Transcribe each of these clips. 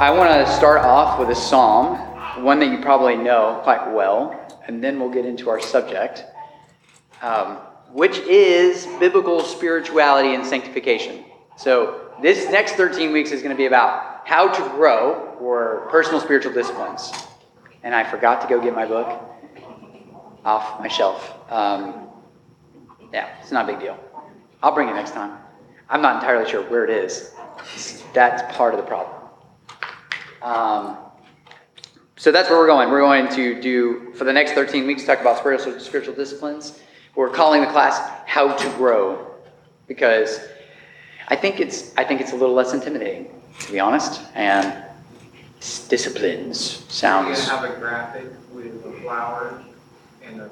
I want to start off with a psalm, one that you probably know quite well, and then we'll get into our subject, um, which is biblical spirituality and sanctification. So, this next 13 weeks is going to be about how to grow or personal spiritual disciplines. And I forgot to go get my book off my shelf. Um, yeah, it's not a big deal. I'll bring it next time. I'm not entirely sure where it is. That's part of the problem. Um, so that's where we're going. We're going to do, for the next 13 weeks, talk about spiritual, spiritual disciplines. We're calling the class How to Grow because I think it's, I think it's a little less intimidating, to be honest. And disciplines sounds. You have a graphic with the flowers and the,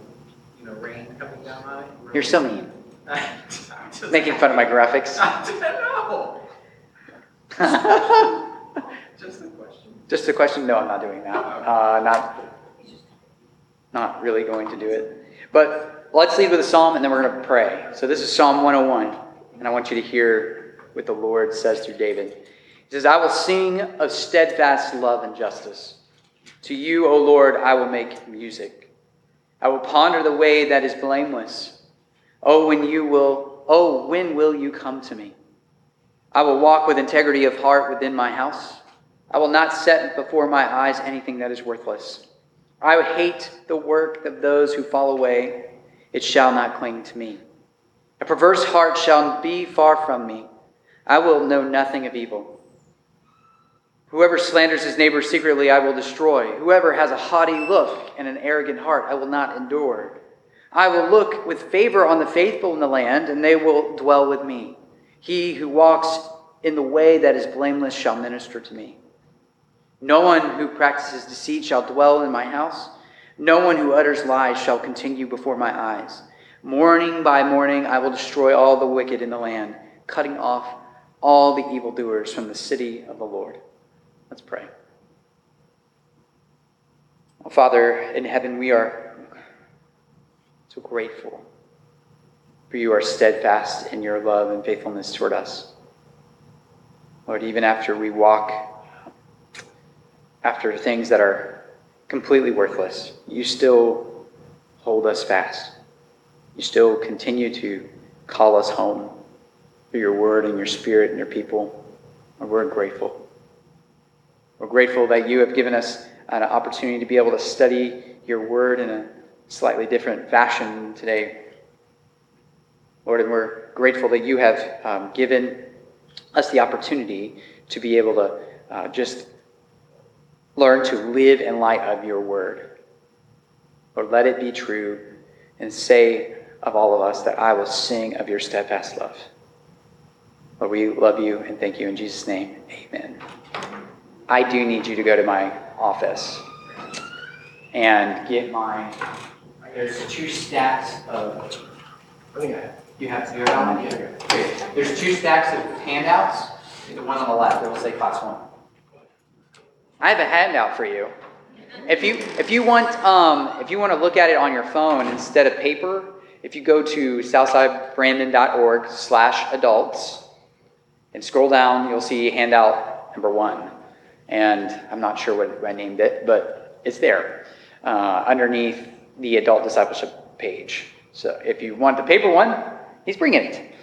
you know, rain coming down on it. You're so mean. Making fun of my graphics. I don't know. Just a question. Just a question? No, I'm not doing that. Uh, not, not really going to do it. But let's lead with a psalm and then we're going to pray. So this is Psalm 101, and I want you to hear what the Lord says through David. He says, I will sing of steadfast love and justice. To you, O Lord, I will make music. I will ponder the way that is blameless. Oh, when you will, oh, when will you come to me? I will walk with integrity of heart within my house. I will not set before my eyes anything that is worthless. I hate the work of those who fall away. It shall not cling to me. A perverse heart shall be far from me. I will know nothing of evil. Whoever slanders his neighbor secretly, I will destroy. Whoever has a haughty look and an arrogant heart, I will not endure. I will look with favor on the faithful in the land, and they will dwell with me. He who walks in the way that is blameless shall minister to me. No one who practices deceit shall dwell in my house. No one who utters lies shall continue before my eyes. Morning by morning I will destroy all the wicked in the land, cutting off all the evildoers from the city of the Lord. Let's pray. Oh, Father in heaven, we are so grateful for you are steadfast in your love and faithfulness toward us. Lord, even after we walk after things that are completely worthless, you still hold us fast. You still continue to call us home through your word and your spirit and your people. And we're grateful. We're grateful that you have given us an opportunity to be able to study your word in a slightly different fashion today. Lord, and we're grateful that you have um, given us the opportunity to be able to uh, just learn to live in light of your word. Lord, let it be true and say of all of us that I will sing of your steadfast love. Lord, we love you and thank you in Jesus' name. Amen. I do need you to go to my office and get my. There's two stacks of. I think I have. You have to do it on Okay. There's two stacks of handouts. The one on the left, it will say class one. I have a handout for you. If you if you want um, if you want to look at it on your phone instead of paper, if you go to southsidebrandon.org slash adults and scroll down, you'll see handout number one. And I'm not sure what I named it, but it's there uh, underneath the adult discipleship page. So if you want the paper one, he's bringing it.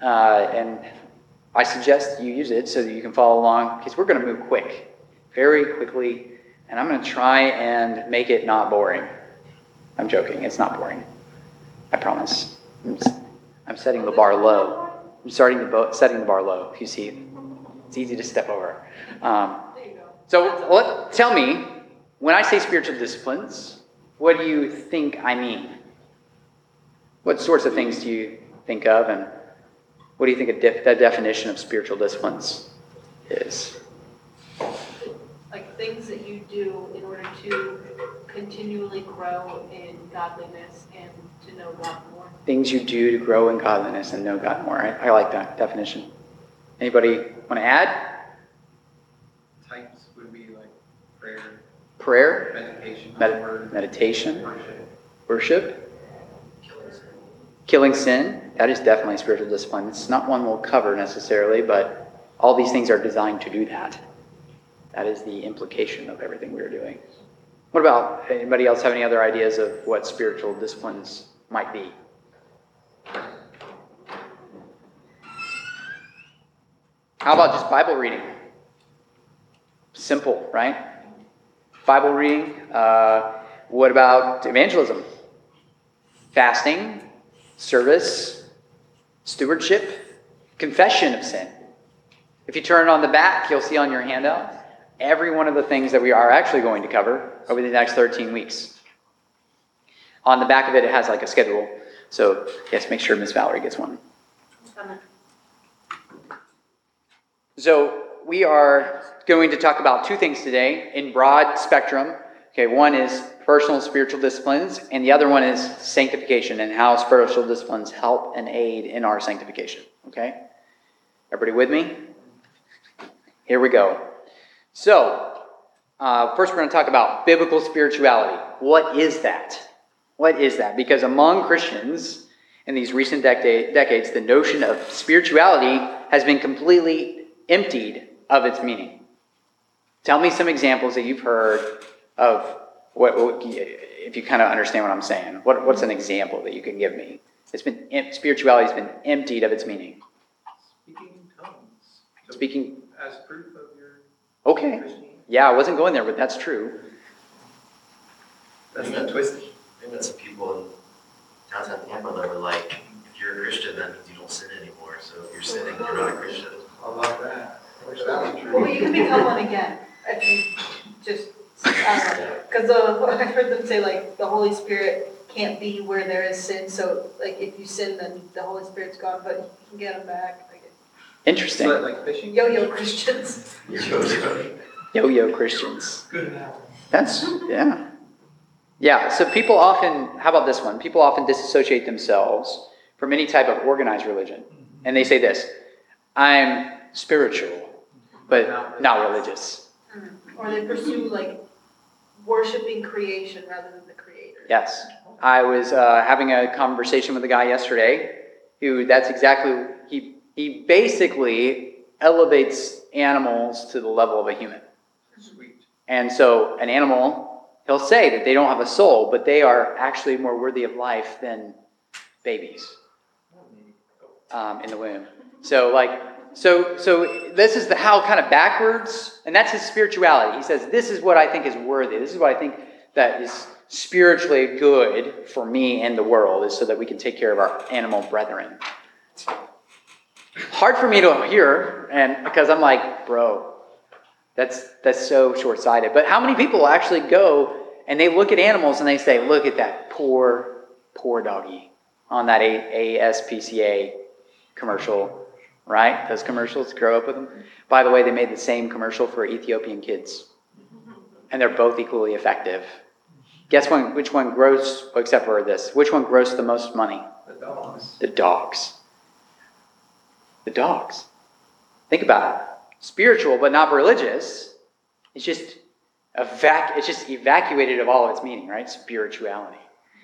Uh, and I suggest you use it so that you can follow along because we're going to move quick, very quickly. And I'm going to try and make it not boring. I'm joking, it's not boring. I promise. I'm, I'm setting the bar low. I'm starting the bo- setting the bar low. You see, it's easy to step over. Um, so let, tell me, when I say spiritual disciplines, what do you think I mean? What sorts of things do you think of, and what do you think a def- definition of spiritual disciplines is? Like things that you do in order to continually grow in godliness and to know God more. Things you do to grow in godliness and know God more. I, I like that definition. Anybody want to add? Types would be like prayer, Prayer, meditation, Medi- word, meditation, worship, worship, killing sin. killing sin. That is definitely a spiritual discipline. It's not one we'll cover necessarily, but all these things are designed to do that. That is the implication of everything we are doing. What about anybody else have any other ideas of what spiritual disciplines might be? How about just Bible reading? Simple, right? Bible reading. Uh, what about evangelism? Fasting, service, stewardship, confession of sin. If you turn on the back, you'll see on your handout every one of the things that we are actually going to cover over the next 13 weeks. On the back of it, it has like a schedule. So, yes, make sure Miss Valerie gets one. So, we are going to talk about two things today in broad spectrum. Okay, one is personal spiritual disciplines, and the other one is sanctification and how spiritual disciplines help and aid in our sanctification. Okay? Everybody with me? Here we go. So, uh, first we're going to talk about biblical spirituality. What is that? What is that? Because among Christians in these recent decade, decades, the notion of spirituality has been completely emptied of its meaning. Tell me some examples that you've heard of what, what if you kind of understand what I'm saying. What, what's an example that you can give me? It's been spirituality has been emptied of its meaning. Speaking in tongues. Speaking. As proof of Okay. Yeah, I wasn't going there, but that's true. That's not twisted. I think that's people in downtown Tampa that were like, if you're a Christian, that means you don't sin anymore. So if you're sinning, you're not a Christian. I love that. I wish that was Well, you can become one again if you just, uh, because I've heard them say like the Holy Spirit can't be where there is sin. So like if you sin, then the Holy Spirit's gone, but you can get them back. Like Interesting. So like fishing? yo-yo Christians. Yo yo Christians. Good analogy. That's, yeah. Yeah, so people often, how about this one? People often disassociate themselves from any type of organized religion. And they say this I'm spiritual, but not religious. Or they pursue like worshiping creation rather than the creator. Yes. I was uh, having a conversation with a guy yesterday who that's exactly, he, he basically elevates animals to the level of a human. Sweet. And so, an animal, he'll say that they don't have a soul, but they are actually more worthy of life than babies um, in the womb. So, like, so, so this is the how kind of backwards, and that's his spirituality. He says, "This is what I think is worthy. This is what I think that is spiritually good for me and the world, is so that we can take care of our animal brethren." Hard for me to hear, and because I'm like, bro, that's that's so short-sighted. But how many people actually go and they look at animals and they say, "Look at that poor, poor doggy on that A- ASPCA commercial, right? Those commercials, grow up with them. By the way, they made the same commercial for Ethiopian kids, and they're both equally effective. Guess one, which one gross, except for this, which one grossed the most money? The dogs. The dogs. The dogs. Think about it. Spiritual, but not religious. It's just evac- It's just evacuated of all of its meaning, right? Spirituality.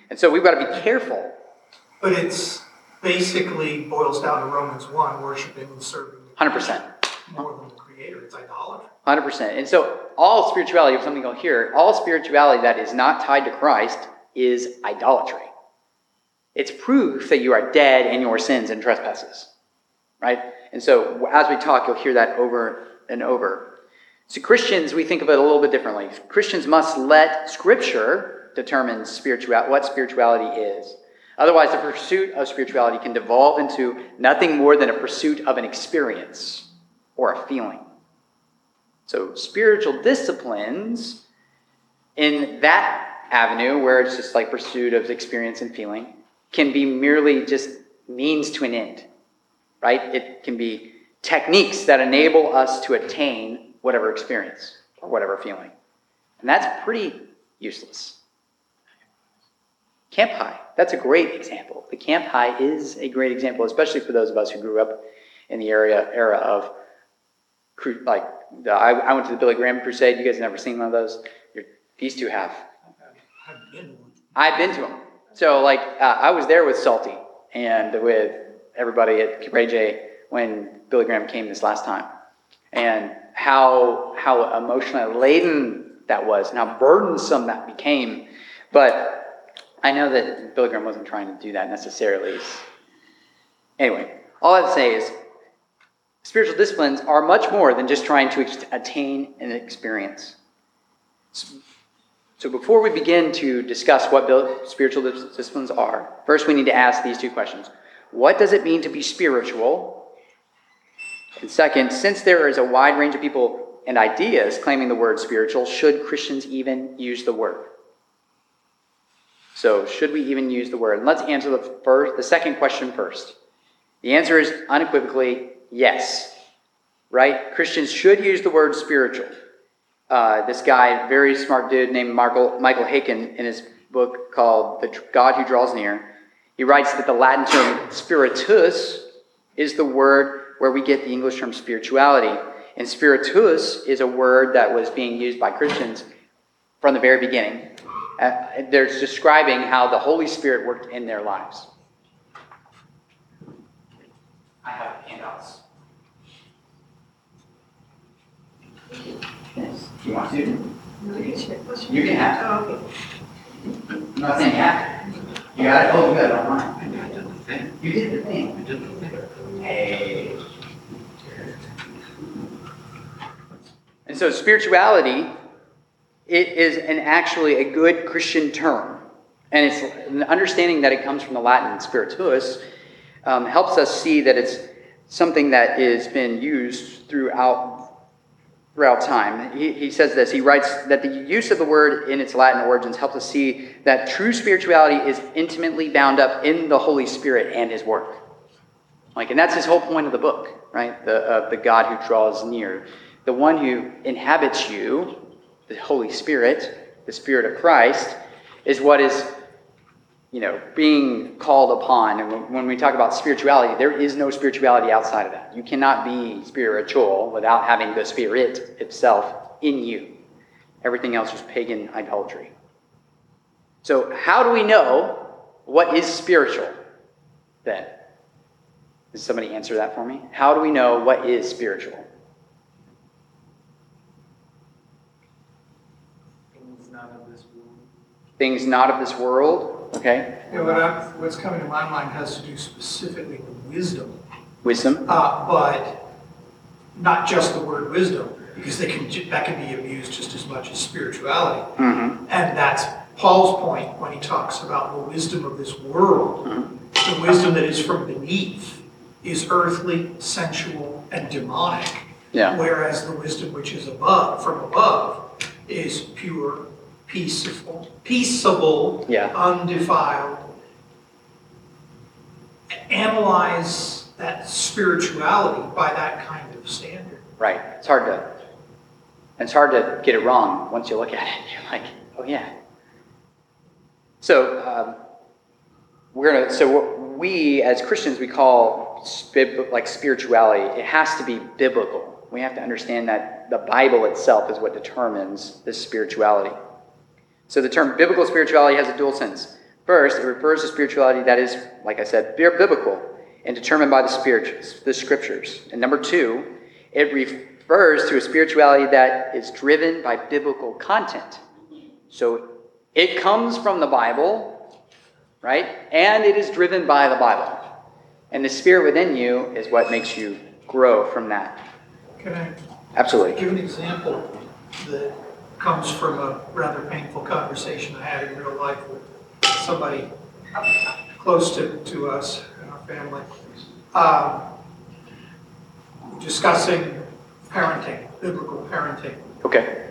And so we've got to be careful. But it's basically boils down to Romans one, worshiping and serving 100%. more than the creator. It's idolatry. 100%. And so all spirituality, if something you'll hear, all spirituality that is not tied to Christ is idolatry. It's proof that you are dead in your sins and trespasses. Right? And so as we talk, you'll hear that over and over. So Christians, we think of it a little bit differently. Christians must let Scripture determine spiritual, what spirituality is. Otherwise, the pursuit of spirituality can devolve into nothing more than a pursuit of an experience or a feeling. So, spiritual disciplines in that avenue, where it's just like pursuit of experience and feeling, can be merely just means to an end, right? It can be techniques that enable us to attain whatever experience or whatever feeling. And that's pretty useless. Camp High, that's a great example. The Camp High is a great example, especially for those of us who grew up in the area era of like the, I, I went to the Billy Graham Crusade. You guys never seen one of those? You're, these two have. I've been one. I've been to them. So like uh, I was there with Salty and with everybody at Ray J when Billy Graham came this last time, and how, how emotionally laden that was and how burdensome that became. But I know that Billy Graham wasn't trying to do that necessarily. Anyway, all I'd say is spiritual disciplines are much more than just trying to attain an experience. So before we begin to discuss what spiritual disciplines are, first we need to ask these two questions. What does it mean to be spiritual? And second, since there is a wide range of people and ideas claiming the word spiritual, should Christians even use the word? So, should we even use the word? And let's answer the first, the second question first. The answer is unequivocally yes. Right? Christians should use the word spiritual. Uh, this guy, very smart dude named Michael, Michael Haykin, in his book called The God Who Draws Near, he writes that the Latin term spiritus is the word where we get the English term spirituality. And spiritus is a word that was being used by Christians from the very beginning. Uh, they're describing how the Holy Spirit worked in their lives. I have handouts. Yes. You want to? You can have. Oh, I'm not saying you have. You got it? Oh, you got it online. I did the thing. You did the thing. I did the thing. Hey. And so spirituality, it is an actually a good Christian term. And it's an understanding that it comes from the Latin spiritus um, helps us see that it's something that has been used throughout throughout time. He, he says this. He writes that the use of the word in its Latin origins helps us see that true spirituality is intimately bound up in the Holy Spirit and His work. Like, and that's his whole point of the book, right? The, uh, the God who draws near. The one who inhabits you, the Holy Spirit, the Spirit of Christ, is what is, you know, being called upon. And when- we talk about spirituality, there is no spirituality outside of that. You cannot be spiritual without having the Spirit itself in you. Everything else is pagan idolatry. So, how do we know what is spiritual then? Does somebody answer that for me? How do we know what is spiritual? Things not of this world. Things not of this world, okay? Yeah, what I'm, what's coming to my mind has to do specifically with wisdom, Wisdom. uh, but not just the word wisdom, because they can, ju- that can be abused just as much as spirituality. Mm-hmm. And that's Paul's point when he talks about the wisdom of this world. The wisdom that is from beneath is earthly, sensual, and demonic. Yeah. Whereas the wisdom which is above, from above, is pure, peaceable, peaceable, Yeah. undefiled. Analyze that spirituality by that kind of standard. Right. It's hard to. It's hard to get it wrong once you look at it. You're like, oh yeah. So um, we're gonna. So what we as Christians we call spib- like spirituality. It has to be biblical. We have to understand that the Bible itself is what determines this spirituality. So the term biblical spirituality has a dual sense. First, it refers to spirituality that is, like I said, biblical and determined by the spirit, the scriptures. And number two, it refers to a spirituality that is driven by biblical content. So it comes from the Bible, right? And it is driven by the Bible. And the spirit within you is what makes you grow from that. Can I Absolutely. give an example that comes from a rather painful conversation I had in real life with somebody close to, to us and our family. Um, discussing parenting, biblical parenting. Okay.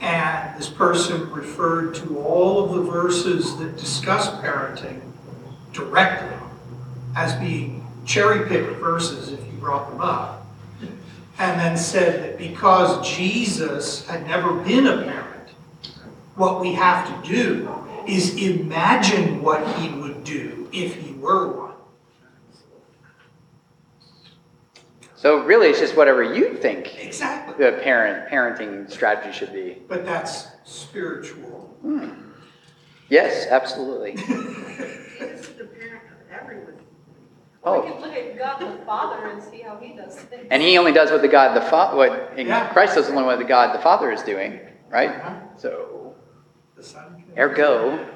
And this person referred to all of the verses that discuss parenting directly as being cherry-picked verses if you brought them up. And then said that because Jesus had never been a parent, what we have to do is imagine what he would do if he were one. So really, it's just whatever you think Exactly. the parent parenting strategy should be. But that's spiritual. Hmm. Yes, absolutely. It's the parent of everyone. Oh. We can look at God the Father and see how he does things. And he only does what the God the Father, what and Yeah. Christ does only what the God the Father is doing, right? So, The Son ergo,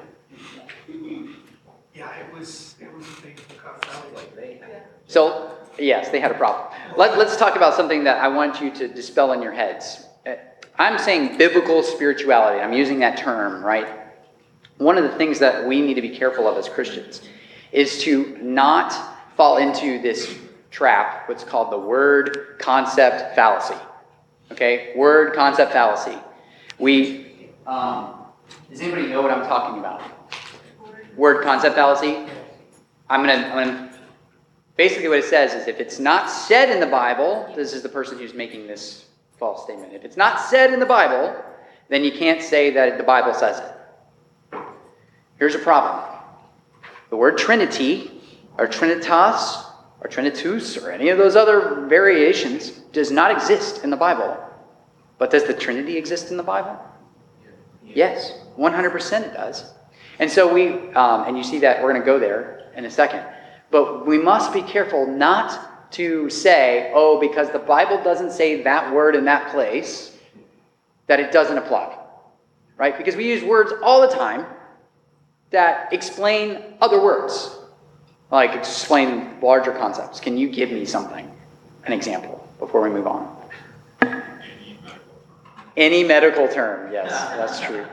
Yeah, it was, it was a painful conversation. Yeah. so yes, they had a problem. Let, let's talk about something that I want you to dispel in your heads. Uh, I'm saying biblical spirituality. I'm using that term, right? One of the things that we need to be careful of as Christians is to not fall into this trap, what's called the word concept fallacy. Okay? Word concept fallacy. We, um, does anybody know what I'm talking about? Word concept fallacy? I'm gonna, I'm gonna, basically what it says is if it's not said in the Bible, this is the person who's making this false statement. If it's not said in the Bible, then you can't say that the Bible says it. Here's a problem. The word Trinity, or Trinitas, or Trinitus, or any of those other variations does not exist in the Bible. But does the Trinity exist in the Bible? Yes, 100% it does. And so we, um, and you see that we're going to go there in a second. But we must be careful not to say, oh, because the Bible doesn't say that word in that place, that it doesn't apply. Right? Because we use words all the time that explain other words, like explain larger concepts. Can you give me something, an example, before we move on? Any medical term, yes, that's true.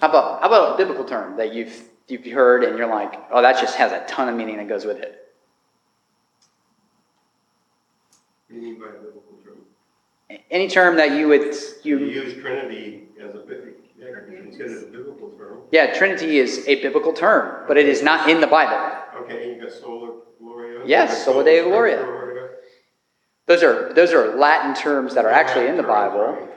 How about how about a biblical term that you've you've heard and you're like, oh, that just has a ton of meaning that goes with it. What do you mean by biblical term? Any term that you would You you use Trinity as a, bib- that could be considered a biblical term. yeah, Trinity is a biblical term, but it is not in the Bible. Okay, and you got sola gloria? Yes, sola Deo gloria. gloria. Those are those are Latin terms that are actually in the Bible,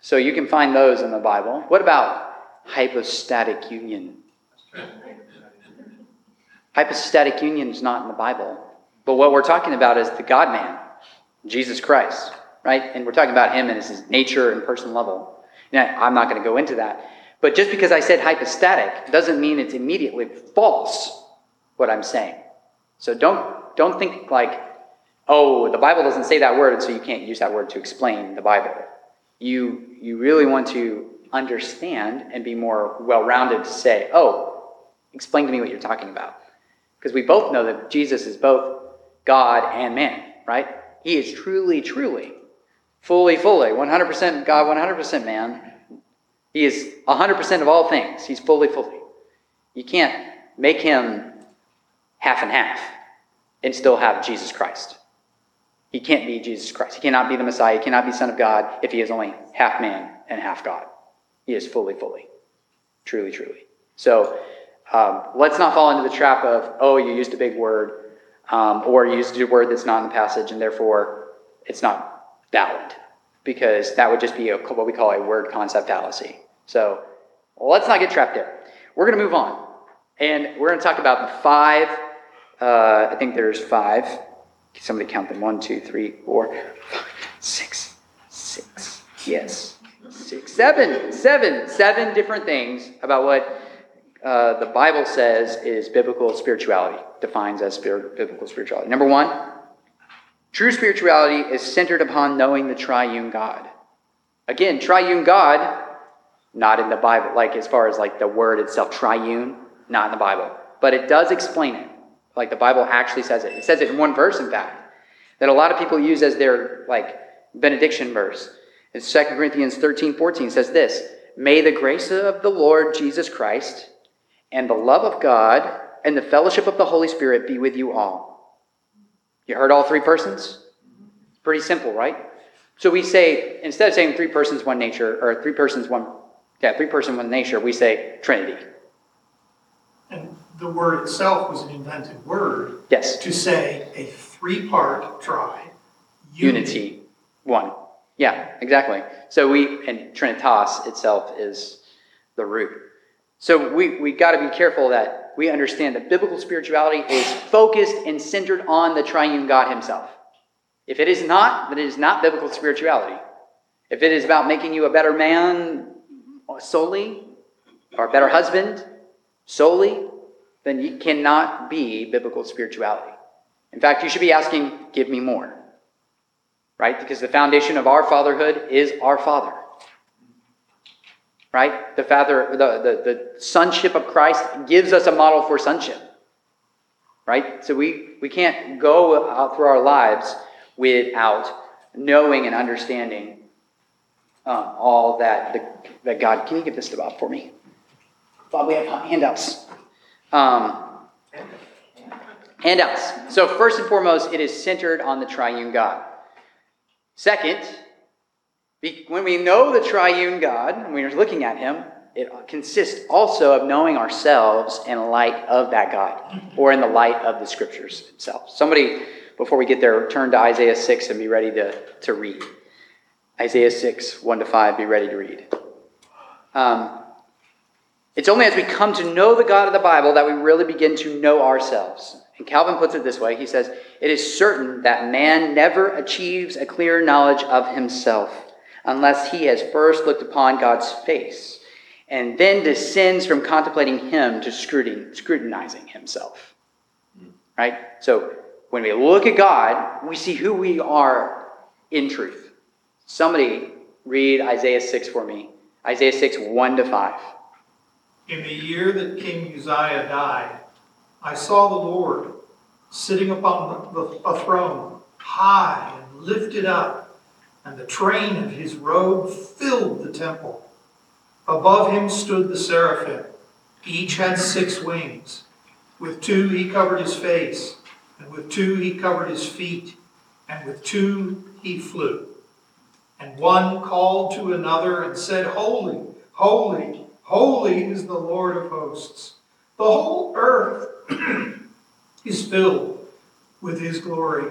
so you can find those in the Bible. What about hypostatic union? Hypostatic union is not in the Bible. But what we're talking about is the God man, Jesus Christ, right? And we're talking about him and his nature and person level. Now, I'm not going to go into that. But just because I said hypostatic doesn't mean it's immediately false what I'm saying. So don't don't think like, oh, the Bible doesn't say that word, so you can't use that word to explain the Bible. You you really want to understand and be more well-rounded to say, oh, explain to me what you're talking about. Because we both know that Jesus is both God and man, right? He is truly, truly, fully, fully, 100% God, 100% man. He is 100% of all things. He's fully, fully. You can't make him half and half and still have Jesus Christ. He can't be Jesus Christ. He cannot be the Messiah. He cannot be Son of God if he is only half man and half God. He is fully, fully. Truly, truly. So um, let's not fall into the trap of, oh, you used a big word, um, or you used a word that's not in the passage, and therefore it's not valid. Because that would just be a, what we call a word concept fallacy. So let's not get trapped there. We're going to move on. And we're going to talk about the five, uh, I think there's five. Can Somebody count them. One, two, three, four, five, six, six. Yes. Six, seven, seven, seven different things about what uh, the Bible says is biblical spirituality, defines as biblical spirituality. Number one, true spirituality is centered upon knowing the triune God. Again, triune God, not in the Bible, like as far as like the word itself, triune, not in the Bible, but it does explain it. Like the Bible actually says it. It says it in one verse, in fact, that a lot of people use as their like benediction verse. It's 2 Corinthians 13, 14 says this May the grace of the Lord Jesus Christ and the love of God and the fellowship of the Holy Spirit be with you all. You heard all three persons? Pretty simple, right? So we say, instead of saying three persons, one nature, or three persons, one, yeah, three person, one nature, we say Trinity. And the word itself was an invented word Yes, to say a three-part tri, unity, one. Yeah, exactly. So we, and Trinitas itself is the root. So we, we got to be careful that we understand that biblical spirituality is focused and centered on the triune God himself. If it is not, then it is not biblical spirituality. If it is about making you a better man solely, or a better husband solely, then you cannot be biblical spirituality. In fact, you should be asking, Give me more. Right? Because the foundation of our fatherhood is our Father. Right? The, father, the, the, the sonship of Christ gives us a model for sonship. Right? So we, we can't go out through our lives without knowing and understanding um, all that, the, that God. Can you give this to Bob for me? Bob, we have handouts. Um, handouts. So, first and foremost, it is centered on the triune God. Second, when we know the triune God, when we're looking at Him, it consists also of knowing ourselves in light of that God, or in the light of the Scriptures itself. Somebody, before we get there, turn to Isaiah 6 and be ready to, to read. Isaiah 6, 1 to 5, be ready to read. Um, it's only as we come to know the God of the Bible that we really begin to know ourselves. And Calvin puts it this way he says, It is certain that man never achieves a clear knowledge of himself unless he has first looked upon God's face and then descends from contemplating him to scrutinizing himself. Right? So when we look at God, we see who we are in truth. Somebody read Isaiah 6 for me. Isaiah 6, 1 to 5. In the year that King Uzziah died, I saw the Lord sitting upon a throne, high and lifted up, and the train of his robe filled the temple. Above him stood the seraphim. Each had six wings. With two he covered his face, and with two he covered his feet, and with two he flew. And one called to another and said, Holy, holy, holy is the Lord of hosts. The whole earth is filled with his glory.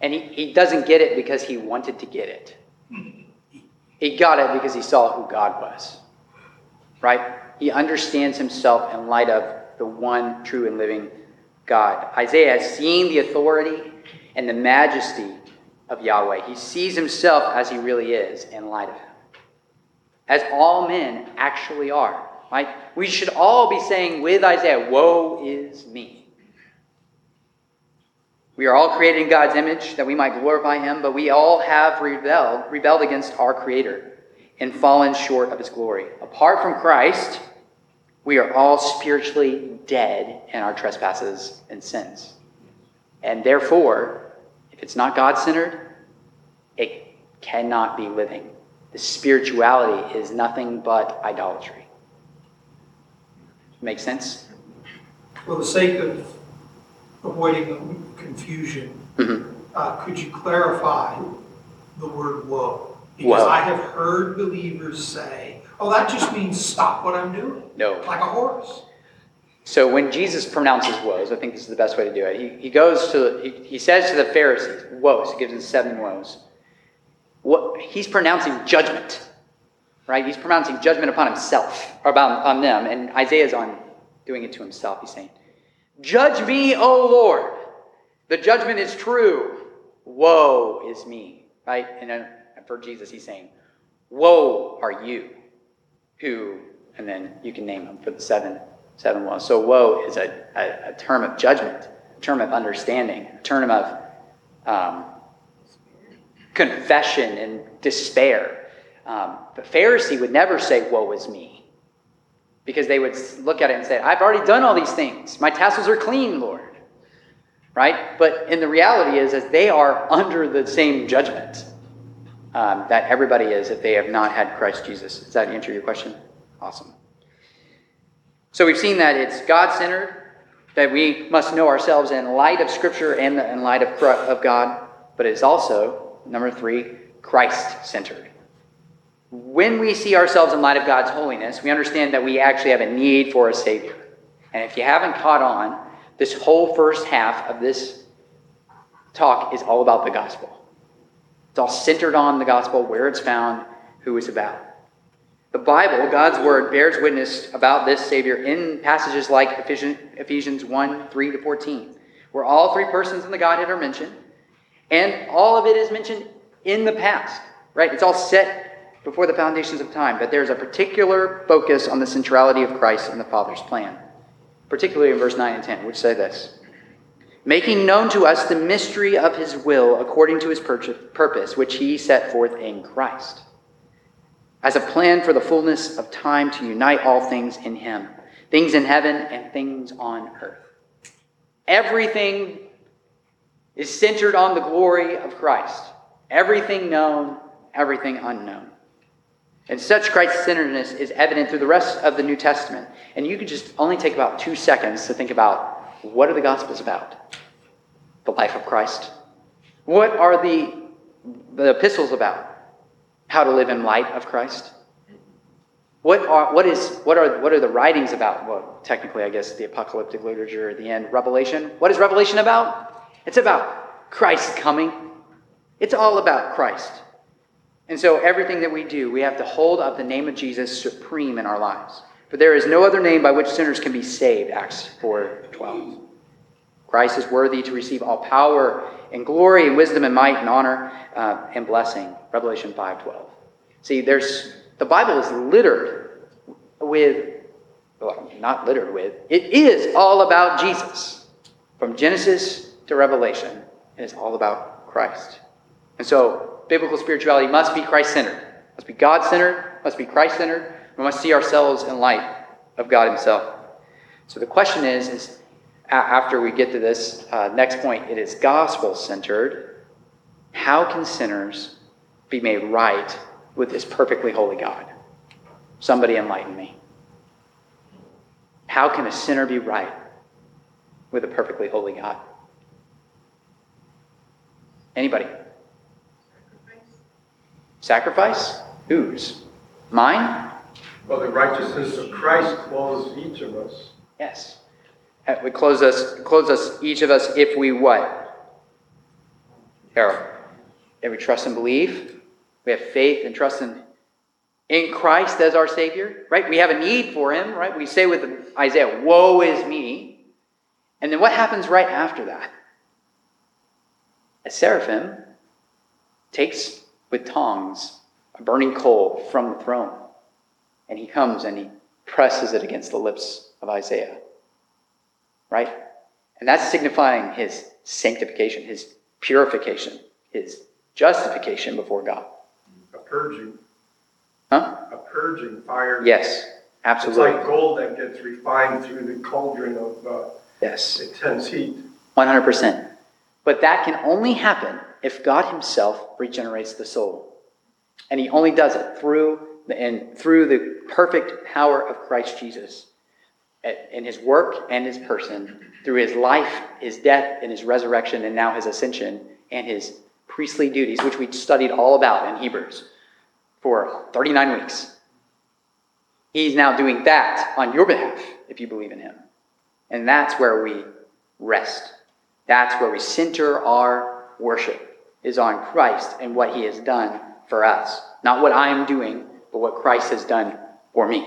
And he, he doesn't get it because he wanted to get it. He got it because he saw who God was. Right? He understands himself in light of the one true and living God. Isaiah has seen the authority and the majesty of Yahweh. He sees himself as he really is in light of him. As all men actually are. Right? We should all be saying with Isaiah, Woe is me. We are all created in God's image that we might glorify him, but we all have rebelled, rebelled against our Creator and fallen short of his glory. Apart from Christ, we are all spiritually dead in our trespasses and sins. And therefore, if it's not God centered, it cannot be living. The spirituality is nothing but idolatry. Make sense? For the sake of avoiding confusion, Mm-hmm. uh, could you clarify the word woe? Because Woe. I have heard believers say, oh, that just means stop what I'm doing, No. like a horse. So when Jesus pronounces woes, I think this is the best way to do it. He, he goes to, he, he says to the Pharisees, woes. He gives them seven woes. What, he's pronouncing judgment, right? He's pronouncing judgment upon himself, or about, on them. And Isaiah's on doing it to himself. He's saying, Judge me, O Lord. The judgment is true. Woe is me, right? And then for Jesus, he's saying, Woe are you, who, and then you can name them for the seven seven woes. So woe is a, a, a, term of judgment, a term of understanding, a term of um, confession and despair. Um, but Pharisee would never say, Woe is me. Because they would look at it and say, I've already done all these things. My tassels are clean, Lord. Right? But in the reality is, as they are under the same judgment um, that everybody is if they have not had Christ Jesus. Does that answer your question? Awesome. So we've seen that it's God centered, that we must know ourselves in light of Scripture and in light of, of God, but it's also, number three, Christ centered. When we see ourselves in light of God's holiness, we understand that we actually have a need for a Savior. And if you haven't caught on, this whole first half of this talk is all about the gospel. It's all centered on the gospel, where it's found, who it's about. The Bible, God's word, bears witness about this Savior in passages like Ephesians, Ephesians 1 3 to 14, where all three persons in the Godhead are mentioned, and all of it is mentioned in the past, right? It's all set before the foundations of time, but there's a particular focus on the centrality of Christ in the Father's plan, particularly in verse 9 and 10, which say this making known to us the mystery of his will according to his purpose, which he set forth in Christ, as a plan for the fullness of time to unite all things in him, things in heaven and things on earth. Everything is centered on the glory of Christ. Everything known, everything unknown. And such Christ centeredness is evident through the rest of the New Testament. And you could just only take about two seconds to think about what are the Gospels about? The life of Christ. What are the, the epistles about? How to live in light of Christ. What are, what, is, what, are, what are the writings about? Well, technically, I guess the apocalyptic literature, the end, Revelation. What is Revelation about? It's about Christ coming. It's all about Christ. And so, everything that we do, we have to hold up the name of Jesus supreme in our lives. For there is no other name by which sinners can be saved, Acts 4 12. Christ is worthy to receive all power and glory and wisdom and might and honor uh, and blessing, Revelation 5 12. See, there's the Bible is littered with, well, not littered with, it is all about Jesus. From Genesis to Revelation, it is all about Christ. And so, biblical spirituality must be Christ centered, must be God centered, must be Christ centered, we must see ourselves in light of God Himself. So the question is, is after we get to this uh, next point, it is gospel centered. How can sinners be made right with this perfectly holy God? Somebody enlighten me. How can a sinner be right with a perfectly holy God? Anybody? Sacrifice? Whose? Mine? Well, the righteousness of Christ clothes each of us. Yes. Uh, it would close us, close us, each of us, if we what? Harold. If we trust and believe, we have faith and trust in, in Christ as our Savior, right? We have a need for Him, right? We say with Isaiah, Woe is me. And then what happens right after that? A seraphim takes with tongs a burning coal from the throne and he comes and he presses it against the lips of Isaiah. Right? And that's signifying his sanctification, his purification, his justification before God. A purging. Huh? A purging fire. Yes, absolutely. It's like gold that gets refined through the cauldron of uh, yes. intense heat. 100%. But that can only happen if God Himself regenerates the soul. And He only does it through and through the perfect power of Christ Jesus in his work and his person, through his life, his death, and his resurrection, and now his ascension, and his priestly duties, which we studied all about in Hebrews for 39 weeks. He's now doing that on your behalf if you believe in him. And that's where we rest. That's where we center our worship, is on Christ and what he has done for us. Not what I am doing, but what Christ has done for me.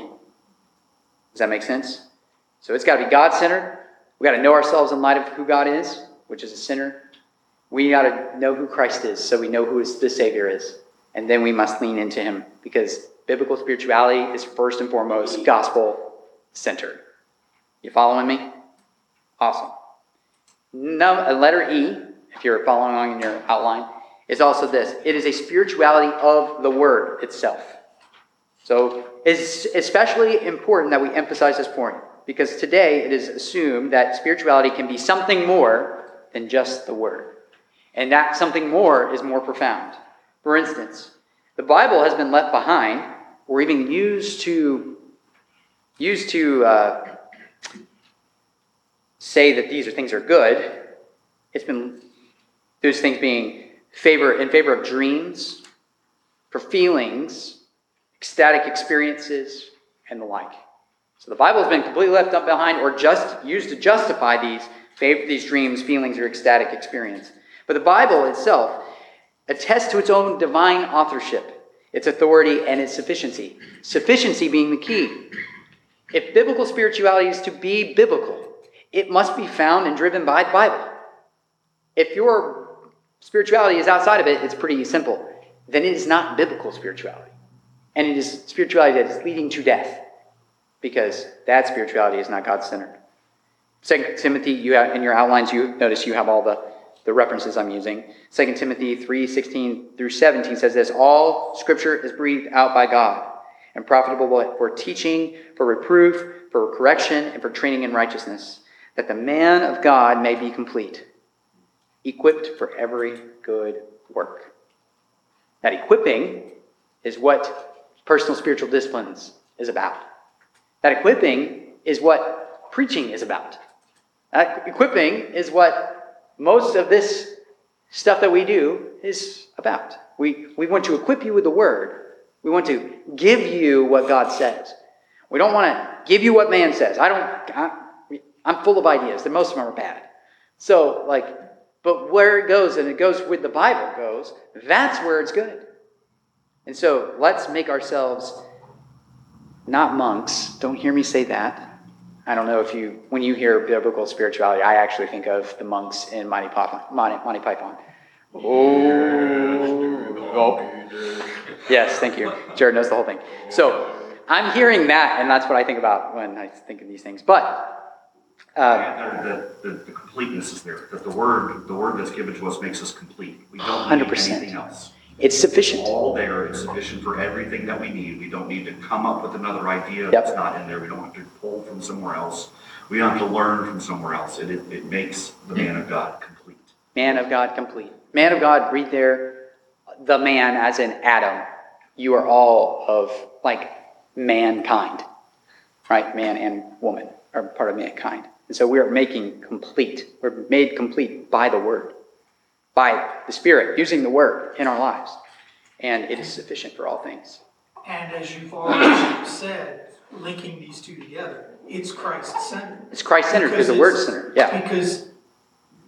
Does that make sense? So it's got to be God centered. We got to know ourselves in light of who God is, which is a sinner. We got to know who Christ is so we know who the Savior is. And then we must lean into Him because biblical spirituality is first and foremost gospel centered. You following me? Awesome. Now, uh, letter E, if you're following along in your outline, is also this it is a spirituality of the Word itself. So it's especially important that we emphasize this point because today it is assumed that spirituality can be something more than just the word. And that something more is more profound. For instance, the Bible has been left behind or even used to used to uh, say that these are things are good. It's been those things being favor in favor of dreams, for feelings, ecstatic experiences, and the like. So the Bible has been completely left up behind or just used to justify these, these dreams, feelings, or ecstatic experience. But the Bible itself attests to its own divine authorship, its authority, and its sufficiency. Sufficiency being the key. If biblical spirituality is to be biblical, it must be found and driven by the Bible. If your spirituality is outside of it, it's pretty simple. Then it is not biblical spirituality. And it is spirituality that is leading to death because that spirituality is not God centered. Second Timothy, you have, in your outlines, you notice you have all the, the references I'm using. Second Timothy 3 16 through 17 says this All scripture is breathed out by God and profitable for teaching, for reproof, for correction, and for training in righteousness, that the man of God may be complete, equipped for every good work. That equipping is what personal spiritual disciplines is about. That equipping is what preaching is about. That equipping is what most of this stuff that we do is about. We, we want to equip you with the word. We want to give you what God says. We don't want to give you what man says. I don't, I, I'm full of ideas, and most of them are bad. So, like, but where it goes, and it goes with the Bible goes, that's where it's good. And so let's make ourselves not monks. Don't hear me say that. I don't know if you, when you hear biblical spirituality, I actually think of the monks in Monty Python. Monty, Monty Python. Oh, yes, thank you. Jared knows the whole thing. So I'm hearing that, and that's what I think about when I think of these things. But uh, The, the, the completeness is there, that the word, the word that's given to us makes us complete. We don't need 100%. anything else. it's sufficient. It's all there, it's sufficient for everything that we need. We don't need to come up with another idea Yep. that's not in there. We don't have to pull from somewhere else. We don't have to learn from somewhere else. It, it, it makes the man of God complete. Man of God complete. Man of God, read there, the man as in Adam. You are all of like mankind, right? Man and woman are part of mankind. And so we are making complete. We're made complete by the word, by the Spirit, using the word in our lives. And it is sufficient for all things. And as you've already said, linking these two together, it's Christ-centered. It's Christ centered because the Word centered. Yeah. Because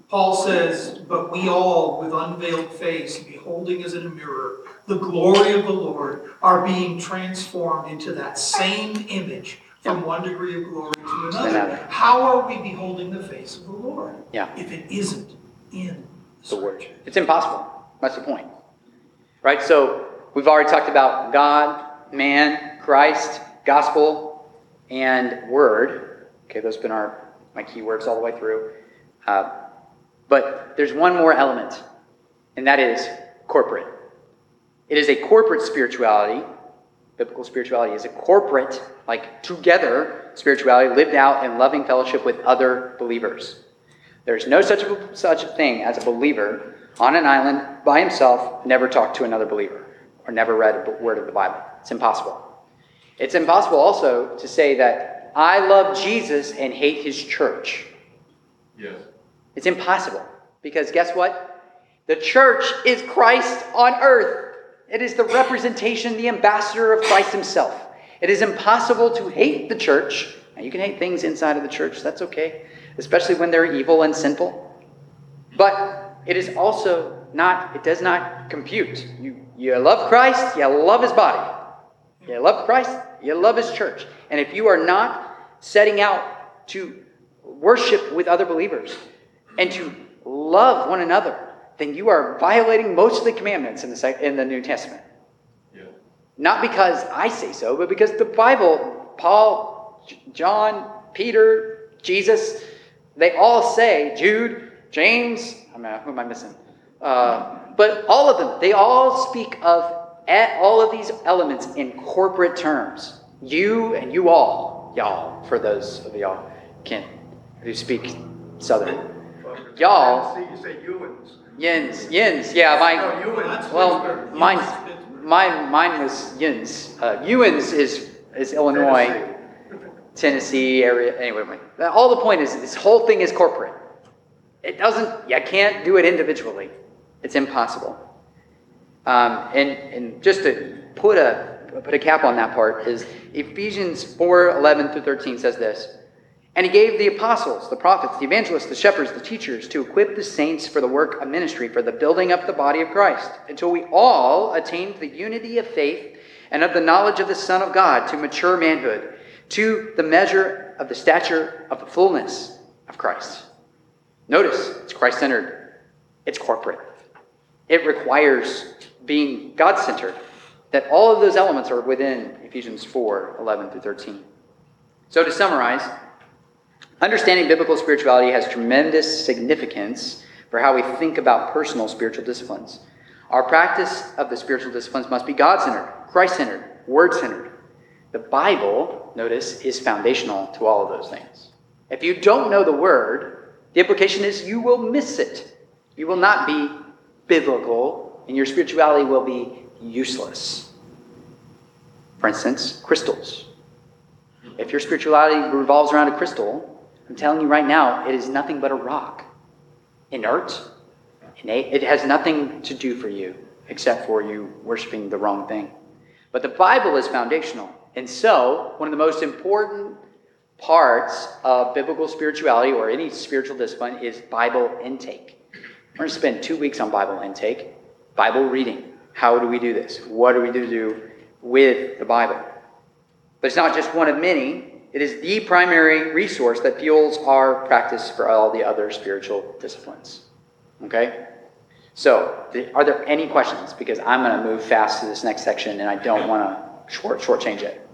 Paul says, but we all, with unveiled face, beholding as in a mirror the glory of the Lord, are being transformed into that same image from one degree of glory to another. another. How are we beholding the face of the Lord? Yeah. If it isn't in the word. It's impossible. That's the point. Right? So we've already talked about God, man, Christ, gospel, and word. Okay, those have been our my key words all the way through. Uh, but there's one more element, and that is corporate. It is a corporate spirituality. Biblical spirituality is a corporate, like together spirituality lived out in loving fellowship with other believers. There's no such a, such a thing as a believer on an island by himself, never talk to another believer, or never read a word of the Bible. It's impossible. It's impossible also to say that I love Jesus and hate his church. Yes. It's impossible. Because guess what? The church is Christ on earth. It is the representation, the ambassador of Christ himself. It is impossible to hate the church. Now, you can hate things inside of the church, that's okay, especially when they're evil and sinful. But it is also not, it does not compute. You, you love Christ, you love his body. You love Christ, you love his church. And if you are not setting out to worship with other believers and to love one another, then you are violating most of the commandments in the, sec- in the New Testament. Yeah. Not because I say so, but because the Bible, Paul, J- John, Peter, Jesus, they all say, Jude, James, I mean, who am I missing? Uh, but all of them, they all speak of all of these elements in corporate terms. You and you all, y'all, for those of y'all can who speak Southern. Y'all. See, you say Ewens. Yins, yins, yeah, my, No, Well, Ewens. that's well, Pittsburgh. mine's, Pittsburgh. mine, mine was Yins. Uh, Ewens is, is Illinois, Tennessee area. Anyway, all the point is this whole thing is corporate. It doesn't, you can't do it individually. It's impossible. Um, and, and just to put a, put a cap on that part is Ephesians 4 11 through 13 says this And he gave the apostles, the prophets, the evangelists, the shepherds, the teachers to equip the saints for the work of ministry, for the building up the body of Christ, until we all attain to the unity of faith and of the knowledge of the Son of God, to mature manhood, to the measure of the stature of the fullness of Christ. Notice, it's Christ centered, it's corporate. It requires being God centered, that all of those elements are within Ephesians 4 11 through 13. So, to summarize, understanding biblical spirituality has tremendous significance for how we think about personal spiritual disciplines. Our practice of the spiritual disciplines must be God centered, Christ centered, Word centered. The Bible, notice, is foundational to all of those things. If you don't know the Word, the implication is you will miss it. You will not be biblical, and your spirituality will be useless. For instance, crystals. If your spirituality revolves around a crystal, I'm telling you right now, it is nothing but a rock. Inert, innate. It has nothing to do for you except for you worshiping the wrong thing. But the Bible is foundational. And so, one of the most important parts of biblical spirituality or any spiritual discipline is Bible intake. We're going to spend two weeks on Bible intake, Bible reading. How do we do this? What do we do with the Bible? But it's not just one of many. It is the primary resource that fuels our practice for all the other spiritual disciplines. Okay? So, are there any questions? Because I'm going to move fast to this next section and I don't want to short shortchange it.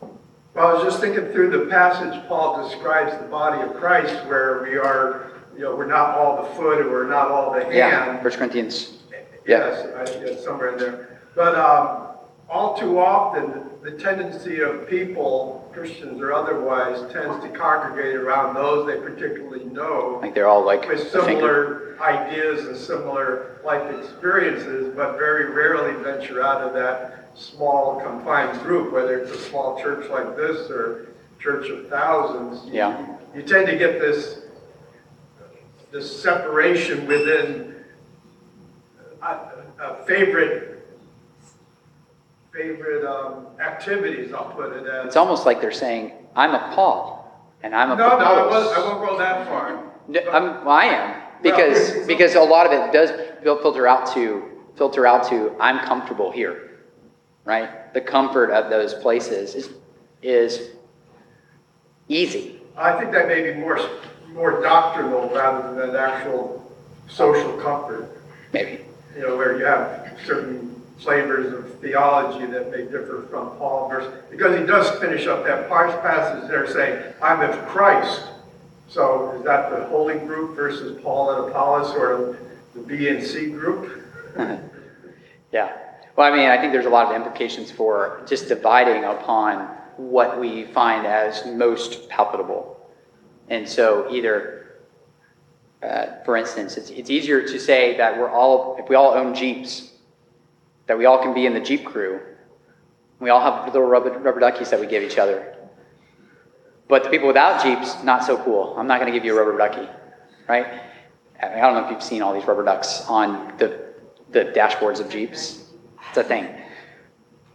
Well, I was just thinking through the passage, Paul describes the body of Christ where we are, you know, we're not all the foot or we're not all the hand. Yeah, First Corinthians. Yeah. Yes, I guess somewhere in there. But um, all too often, the tendency of people, Christians or otherwise, tends to congregate around those they particularly know Like they're all like with similar ideas and similar life experiences, but very rarely venture out of that small confined group, whether it's a small church like this or church of thousands. Yeah. You tend to get this, this separation within a, uh, favorite, favorite um, activities, I'll put it as. It's almost like they're saying, I'm a Paul and I'm a No, no, I won't, I won't go that far. No, I'm, well, I am because because a lot of it does fil- filter out to filter out to I'm comfortable here, right? The comfort of those places is is easy. I think that may be more, more doctrinal rather than actual social comfort. Maybe You know, where you have certain flavors of theology that may differ from Paul verse, because he does finish up that passage there saying, I'm of Christ. So is that the holy group versus Paul and Apollos or the B and C group? yeah. Well, I mean, I think there's a lot of implications for just dividing upon what we find as most palpable. And so either, uh, for instance, it's, it's easier to say that we're all, if we all own Jeeps, that we all can be in the Jeep crew. We all have little rubber, rubber duckies that we give each other. But the people without Jeeps, not so cool. I'm not going to give you a rubber ducky, right? I, mean, I don't know if you've seen all these rubber ducks on the, the dashboards of Jeeps. It's a thing.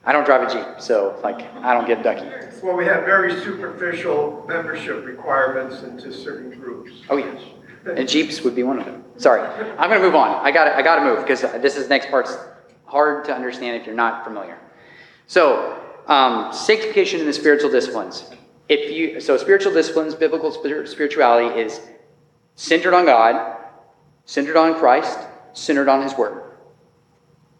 I don't drive a Jeep, so like I don't get a ducky. Well, we have very superficial membership requirements into certain groups. Oh yes, and Jeeps would be one of them. Sorry, I'm gonna move on. I got to I got to move because this is next part's hard to understand if you're not familiar. So um, sanctification in the spiritual disciplines. If you so spiritual disciplines, biblical spirituality is centered on God, centered on Christ, centered on His Word.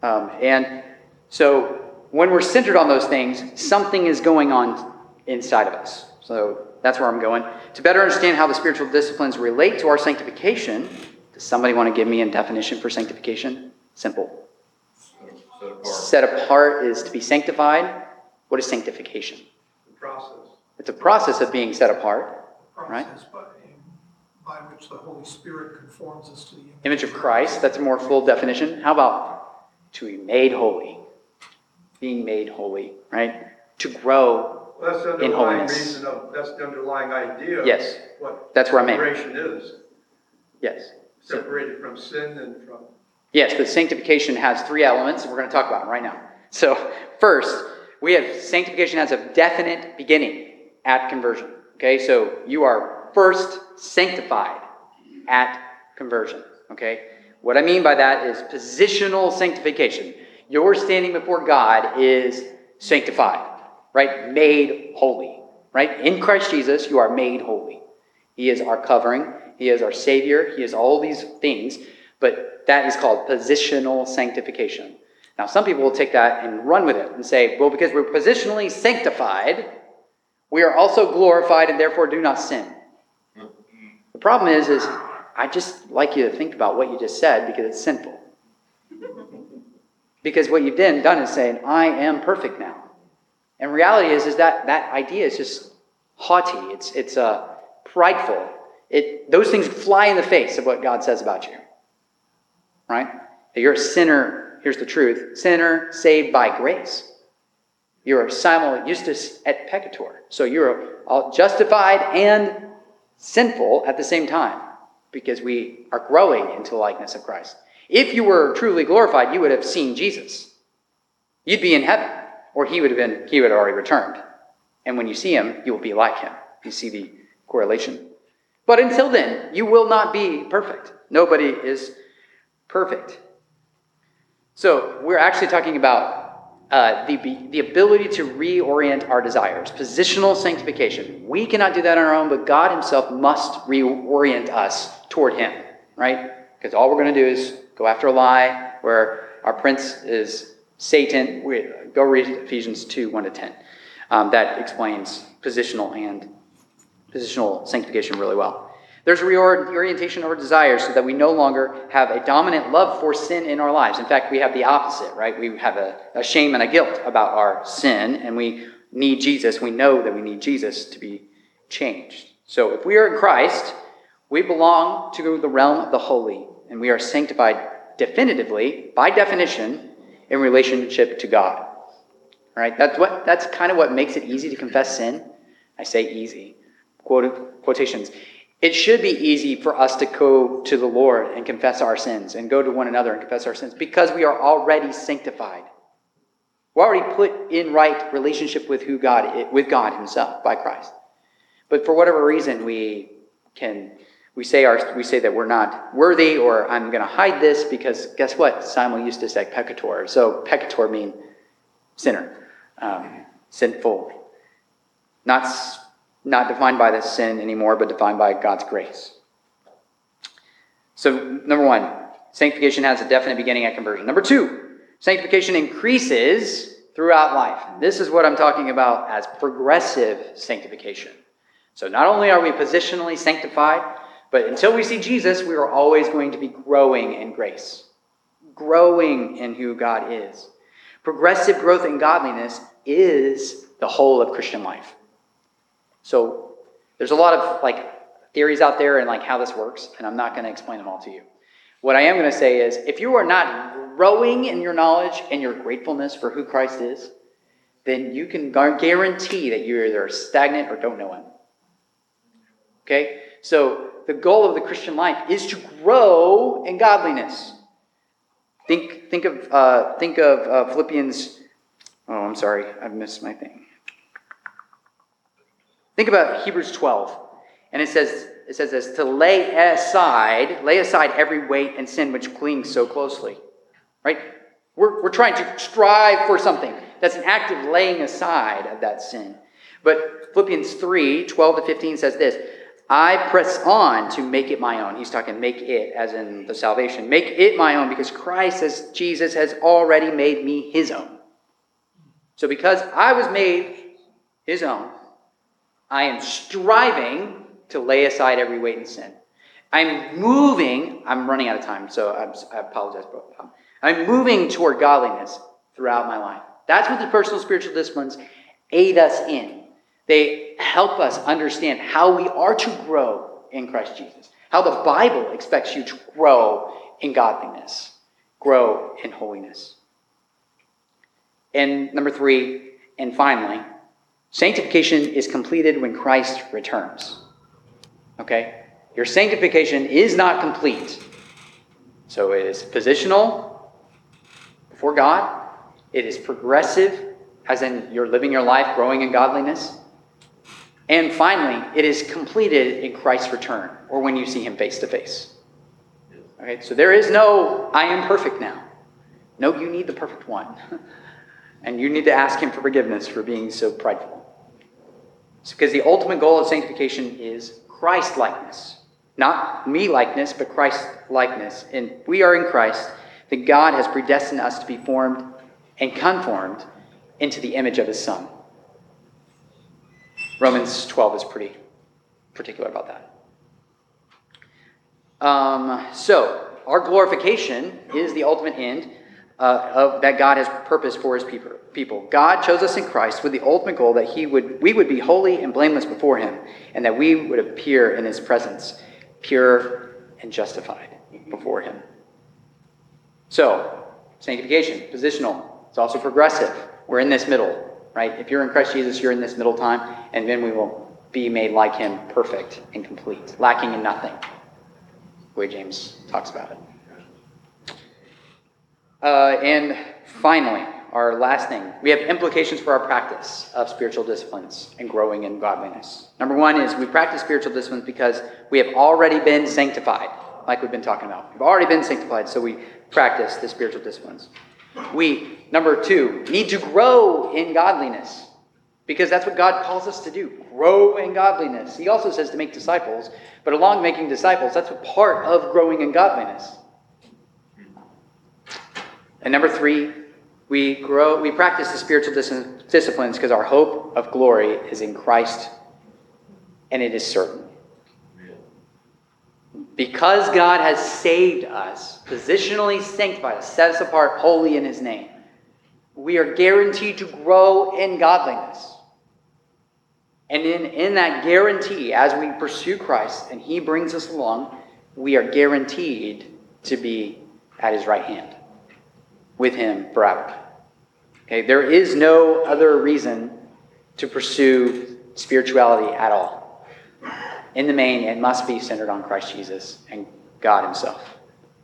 Um, and so when we're centered on those things, something is going on inside of us. So that's where I'm going. To better understand how the spiritual disciplines relate to our sanctification, does somebody want to give me a definition for sanctification? Simple. Set apart. Set apart is to be sanctified. What is sanctification? The process. It's a process of being set apart, Right. process by, which the Holy Spirit conforms us to the image of Christ. That's a more full definition. How about to be made holy? Being made holy, right? To grow. Well, that's the In holiness. reason of, that's the underlying idea. of Yes. What That's where I'm at. separation is, Yes. So- separated from sin and from, Yes, but sanctification has three elements, and we're going to talk about them right now. So, first, we have sanctification has a definite beginning at conversion. Okay, so you are first sanctified at conversion. Okay, what I mean by that is positional sanctification. Your standing before God is sanctified, right? Made holy, right? In Christ Jesus, you are made holy. He is our covering, He is our Savior, He is all these things, but that is called positional sanctification. Now, some people will take that and run with it and say, well, because we're positionally sanctified, we are also glorified and therefore do not sin. The problem is, is I just like you to think about what you just said because it's sinful. Because what you've then done is saying, I am perfect now. And reality is, is that that idea is just haughty. It's, it's uh, prideful. It, those things fly in the face of what God says about you. Right? That you're a sinner, here's the truth sinner saved by grace. You're simul justus et peccator. So you're justified and sinful at the same time because we are growing into the likeness of Christ. If you were truly glorified, you would have seen Jesus. You'd be in heaven, or he would have been, he would have already returned. And when you see him, you will be like him. You see the correlation. But until then, you will not be perfect. Nobody is perfect. So we're actually talking about uh, the, the ability to reorient our desires, positional sanctification. We cannot do that on our own, but God Himself must reorient us toward Him, right? Because all we're going to do is go after a lie where our prince is Satan. We, go read Ephesians 2 1 to 10. Um, that explains positional and positional sanctification really well. There's a reorientation of our desires so that we no longer have a dominant love for sin in our lives. In fact, we have the opposite, right? We have a, a shame and a guilt about our sin, and we need Jesus. We know that we need Jesus to be changed. So if we are in Christ, we belong to the realm of the holy, and we are sanctified definitively, by definition, in relationship to God. Right? That's what that's kind of what makes it easy to confess sin. I say easy. Quote, quotations. It should be easy for us to go to the Lord and confess our sins and go to one another and confess our sins because we are already sanctified. We're already put in right relationship with who God with God Himself by Christ. But for whatever reason, we can we say our we say that we're not worthy, or I'm going to hide this because guess what? Simul justus et peccator. So peccator mean sinner, um, sinful, not not defined by the sin anymore, but defined by God's grace. So, number one, sanctification has a definite beginning at conversion. Number two, sanctification increases throughout life. This is what I'm talking about as progressive sanctification. So, not only are we positionally sanctified, but until we see Jesus, we are always going to be growing in grace, growing in who God is. Progressive growth in godliness is the whole of Christian life. So there's a lot of like theories out there and like how this works, and I'm not going to explain them all to you. What I am going to say is if you are not growing in your knowledge and your gratefulness for who Christ is, then you can guarantee that you're either stagnant or don't know Him. Okay? So the goal of the Christian life is to grow in godliness. Think, think of, uh, think of uh, Philippians. Oh, I'm sorry, I've missed my thing. Think about Hebrews 12. And it says, it says this to lay aside, lay aside every weight and sin which clings so closely. Right? We're, we're trying to strive for something. That's an act of laying aside of that sin. But Philippians 3 12 to 15 says this I press on to make it my own. He's talking make it as in the salvation. Make it my own because Christ, as Jesus, has already made me his own. So because I was made his own, I am striving to lay aside every weight and sin. I'm moving, I'm running out of time, so I'm, i apologize. But um, I'm moving toward godliness throughout my life. That's what the personal spiritual disciplines aid us in. They help us understand how we are to grow in Christ Jesus, how the Bible expects you to grow in godliness, grow in holiness. And number three, and finally, Sanctification is completed when Christ returns. Okay? Your sanctification is not complete. So it is positional before God, it is progressive, as in you're living your life growing in godliness, And finally, it is completed in Christ's return or when you see him face to face. Okay, so there is no, I am perfect now. No, you need the perfect one. And you need to ask him for forgiveness for being so prideful. It's because the ultimate goal of sanctification is Christ likeness. Not me likeness, but Christ likeness. And we are in Christ, that God has predestined us to be formed and conformed into the image of his Son. Romans 12 is pretty particular about that. Um, so, our glorification is the ultimate end uh, of, that God has purposed for his people. God chose us in Christ with the ultimate goal that he would, we would be holy and blameless before him, and that we would appear in his presence pure and justified before him. So, sanctification, positional. It's also progressive. We're in this middle, right? If you're in Christ Jesus, you're in this middle time, and then we will be made like him, perfect and complete, lacking in nothing. The way James talks about it. Uh, and finally, our last thing, we have implications for our practice of spiritual disciplines and growing in godliness. Number one is we practice spiritual disciplines because we have already been sanctified, like we've been talking about. We've already been sanctified, so we practice the spiritual disciplines. We, number two, need to grow in godliness because that's what God calls us to do grow in godliness. He also says to make disciples, but along making disciples, that's a part of growing in godliness. And number three, we grow, we practice the spiritual dis- disciplines because our hope of glory is in Christ and it is certain. Because God has saved us, positionally sanctified us, set us apart holy in his name, we are guaranteed to grow in godliness. And in, in that guarantee, as we pursue Christ and he brings us along, we are guaranteed to be at his right hand with him forever. Okay, there is no other reason to pursue spirituality at all. In the main, it must be centered on Christ Jesus and God himself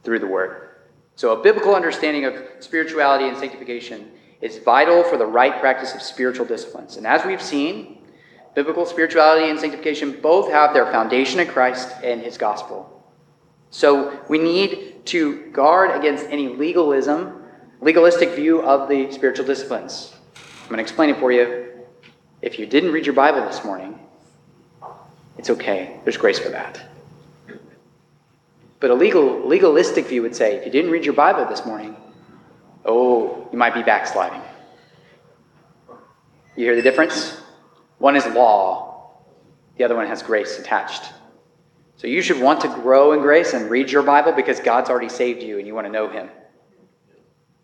through the word. So a biblical understanding of spirituality and sanctification is vital for the right practice of spiritual disciplines. And as we've seen, biblical spirituality and sanctification both have their foundation in Christ and his gospel. So we need to guard against any legalism legalistic view of the spiritual disciplines. I'm going to explain it for you. If you didn't read your Bible this morning, it's okay. There's grace for that. But a legal, legalistic view would say if you didn't read your Bible this morning, oh, you might be backsliding. You hear the difference? One is law, the other one has grace attached. So you should want to grow in grace and read your Bible because God's already saved you and you want to know Him.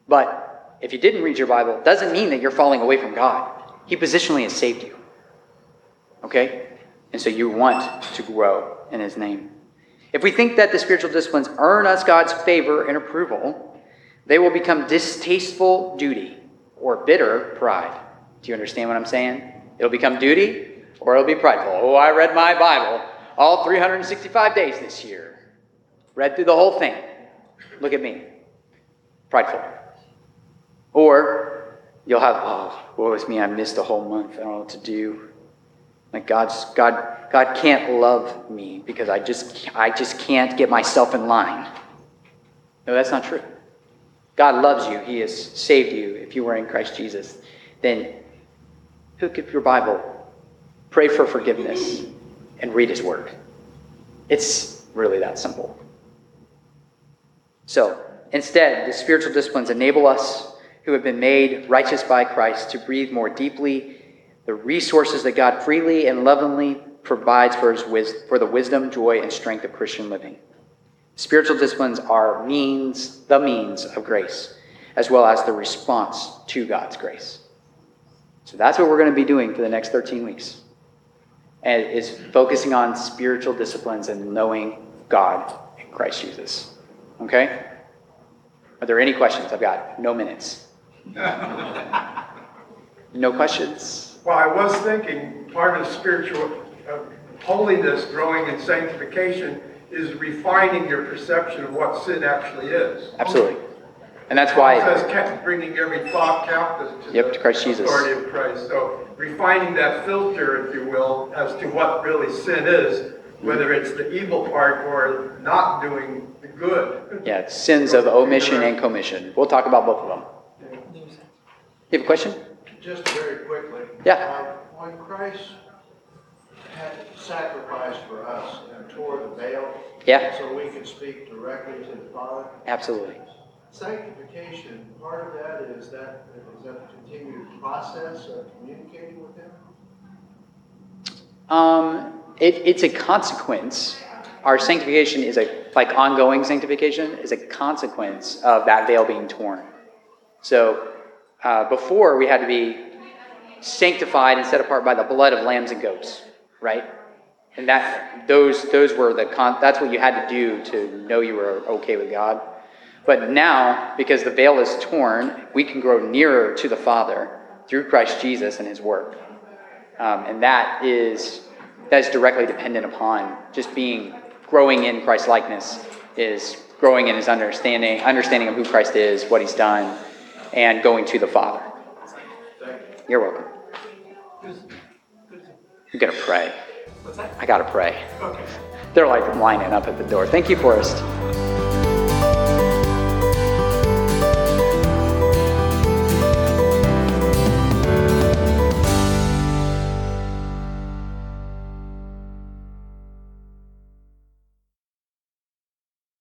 But if you didn't read your Bible, it doesn't mean that you're falling away from God. He positionally has saved you. Okay? And so you want to grow in His name. If we think that the spiritual disciplines earn us God's favor and approval, they will become distasteful duty or bitter pride. Do you understand what I'm saying? It'll become duty or it'll be prideful. Oh, I read my Bible all 365 days this year. Read through the whole thing. Look at me. Prideful. Or you'll have, oh, woe is me, I missed a whole month. I don't know what to do. Like God's God God can't love me because I just I just can't get myself in line. No, that's not true. God loves you. He has saved you if you were in Christ Jesus. Then hook up your Bible, pray for forgiveness, and read his word. It's really that simple. So, instead, the spiritual disciplines enable us who have been made righteous by Christ to breathe more deeply the resources that God freely and lovingly provides for, his wis- for the wisdom, joy, and strength of Christian living. Spiritual disciplines are means, the means of grace, as well as the response to God's grace. So that's what we're going to be doing for the next 13 weeks. And is focusing on spiritual disciplines and knowing God in Christ Jesus. Okay? Are there any questions? I've got no minutes. No questions? Well, I was thinking, part of spiritual uh, holiness, growing in sanctification, is refining your perception of what sin actually is. Absolutely. And that's why. It says, kept bringing every thought captive to Yep, the to Christ Jesus. authority of Christ. So refining that filter, if you will, as to what really sin is, whether it's the evil part or not doing the good. yeah, sins of omission and commission. We'll talk about both of them. You have a question? Just very quickly. Yeah. uh, When Christ had sacrificed for us and tore the veil. Yeah. So we could speak directly to the Father. Absolutely. Sanctification, part of that is that, is that a continued process of communicating with Him? Um, it, it's a consequence. Our sanctification is a, like ongoing sanctification, is a consequence of that veil being torn. So uh, before we had to be sanctified and set apart by the blood of lambs and goats, right? And that those those were the con- that's what you had to do to know you were okay with God. But now, because the veil is torn, we can grow nearer to the Father through Christ Jesus and His work. Um, and that is that is directly dependent upon just being growing in Christ likeness is growing in his understanding understanding of who Christ is, what he's done, and going to the Father. You're welcome. I'm going to pray. I gotta pray. They're like lining up at the door. Thank you, Forrest.